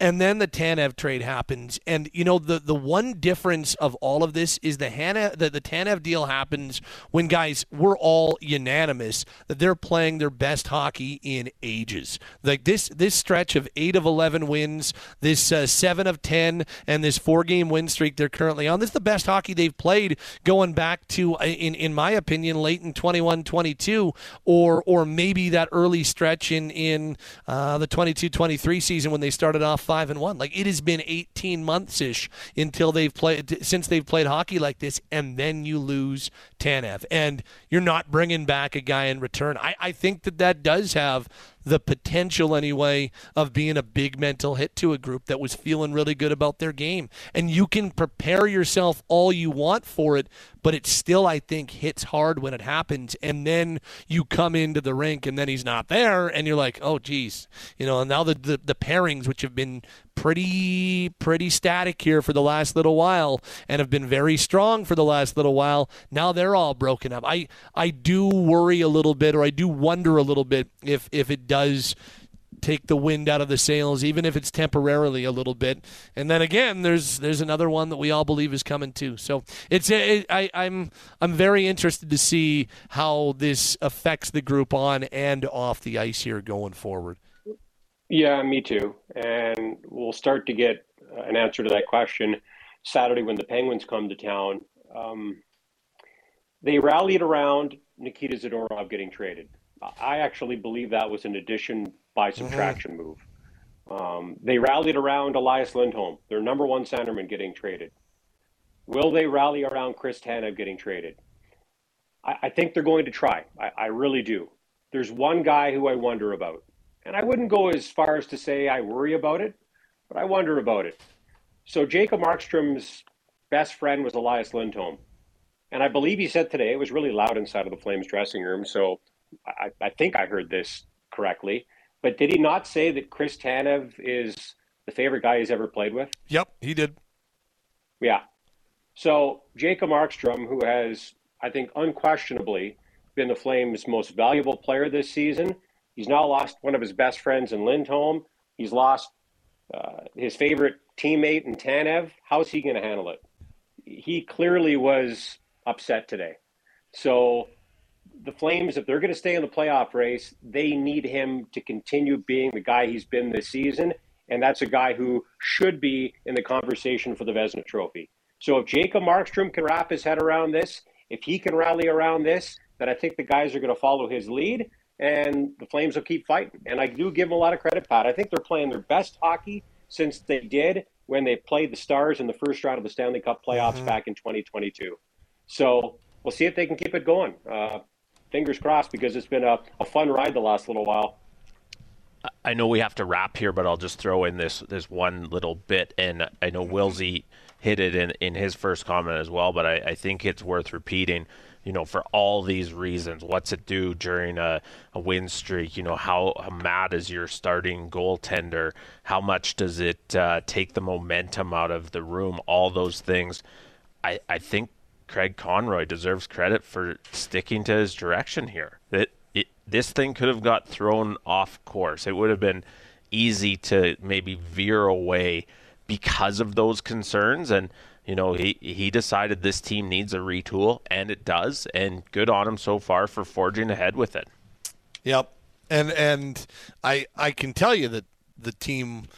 And then the Tanev trade happens. And you know the the one difference of all of this is the Hannah the, the Tanev deal happens when guys we're all unanimous that they're playing their best hockey in ages. Like this this stretch of eight of eleven wins, this uh, seven of ten, and this four game win streak they're currently on. This is the best hockey they've played going back to uh, in in my opinion late in 21-22 or or maybe that early stretch in in uh, the 22-23 season when they started off five and one. Like it has been 18 months ish until they've played since they've played hockey like this, and then you lose Tanev, and you're not bringing back a guy in return. I, I think that that does have the potential anyway of being a big mental hit to a group that was feeling really good about their game. And you can prepare yourself all you want for it, but it still, I think, hits hard when it happens. And then you come into the rink and then he's not there, and you're like, oh, geez. You know, and now the, the, the pairings, which have been pretty pretty static here for the last little while and have been very strong for the last little while now they're all broken up i i do worry a little bit or i do wonder a little bit if if it does take the wind out of the sails even if it's temporarily a little bit and then again there's there's another one that we all believe is coming too so it's it, I I'm I'm very interested to see how this affects the group on and off the ice here going forward yeah, me too. And we'll start to get an answer to that question Saturday when the Penguins come to town. Um, they rallied around Nikita Zadorov getting traded. I actually believe that was an addition by mm-hmm. subtraction mm-hmm. move. Um, they rallied around Elias Lindholm, their number one centerman, getting traded. Will they rally around Chris Tanev getting traded? I, I think they're going to try. I, I really do. There's one guy who I wonder about. And I wouldn't go as far as to say I worry about it, but I wonder about it. So Jacob Markstrom's best friend was Elias Lindholm. And I believe he said today it was really loud inside of the Flames dressing room. So I, I think I heard this correctly. But did he not say that Chris Tanev is the favorite guy he's ever played with? Yep, he did. Yeah. So Jacob Markstrom, who has, I think, unquestionably been the Flames' most valuable player this season, He's now lost one of his best friends in Lindholm. He's lost uh, his favorite teammate in Tanev. How's he going to handle it? He clearly was upset today. So the Flames, if they're going to stay in the playoff race, they need him to continue being the guy he's been this season. And that's a guy who should be in the conversation for the Vezina Trophy. So if Jacob Markstrom can wrap his head around this, if he can rally around this, then I think the guys are going to follow his lead and the Flames will keep fighting. And I do give them a lot of credit, Pat. I think they're playing their best hockey since they did when they played the Stars in the first round of the Stanley Cup playoffs mm-hmm. back in 2022. So we'll see if they can keep it going. Uh, fingers crossed because it's been a, a fun ride the last little while. I know we have to wrap here, but I'll just throw in this this one little bit, and I know Willsy hit it in, in his first comment as well, but I, I think it's worth repeating you know, for all these reasons. What's it do during a, a win streak? You know, how, how mad is your starting goaltender? How much does it uh, take the momentum out of the room? All those things. I, I think Craig Conroy deserves credit for sticking to his direction here. That this thing could have got thrown off course. It would have been easy to maybe veer away because of those concerns and you know, he he decided this team needs a retool, and it does. And good on him so far for forging ahead with it. Yep, and and I I can tell you that the team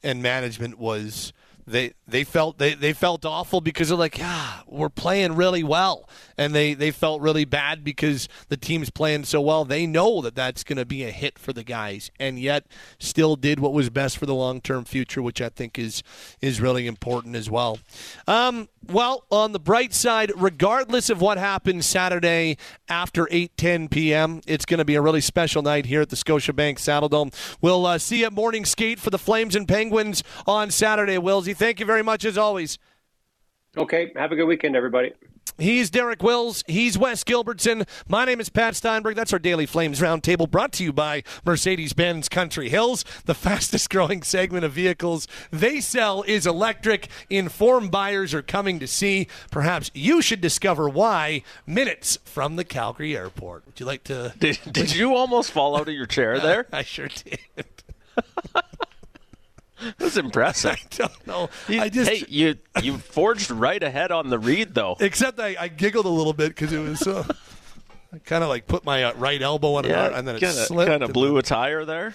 and management was they they felt they, they felt awful because they're like, yeah, we're playing really well, and they they felt really bad because the team's playing so well. They know that that's going to be a hit for the guys, and yet still did what was best for the long term future, which I think is is really important as well. Um, well, on the bright side, regardless of what happens Saturday after 8:10 p.m., it's going to be a really special night here at the Scotiabank Saddledome. We'll uh, see you at morning skate for the Flames and Penguins on Saturday. Willsy, thank you very much as always. Okay, have a good weekend, everybody. He's Derek Wills. He's Wes Gilbertson. My name is Pat Steinberg. That's our Daily Flames Roundtable brought to you by Mercedes Benz Country Hills, the fastest growing segment of vehicles they sell is electric. Informed buyers are coming to see. Perhaps you should discover why minutes from the Calgary airport. Would you like to? Did, did you almost fall out of your chair there? I sure did. That's impressive. I don't know. You- I just hey, you you forged right ahead on the read though. except I, I giggled a little bit because it was. Uh, I kind of like put my uh, right elbow on it, and then it slipped. kind of blew then- a tire there.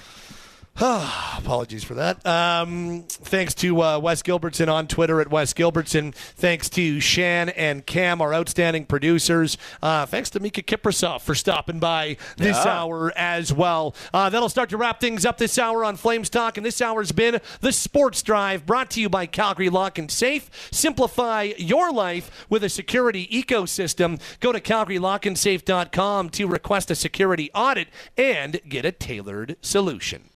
Apologies for that. Um, thanks to uh, Wes Gilbertson on Twitter at Wes Gilbertson. Thanks to Shan and Cam, our outstanding producers. Uh, thanks to Miikka Kiprusoff for stopping by this Yeah. hour as well. Uh, that'll start to wrap things up this hour on Flames Talk, and this hour has been the Sports Drive, brought to you by Calgary Lock and Safe. Simplify your life with a security ecosystem. Go to CalgaryLockandSafe.com to request a security audit and get a tailored solution.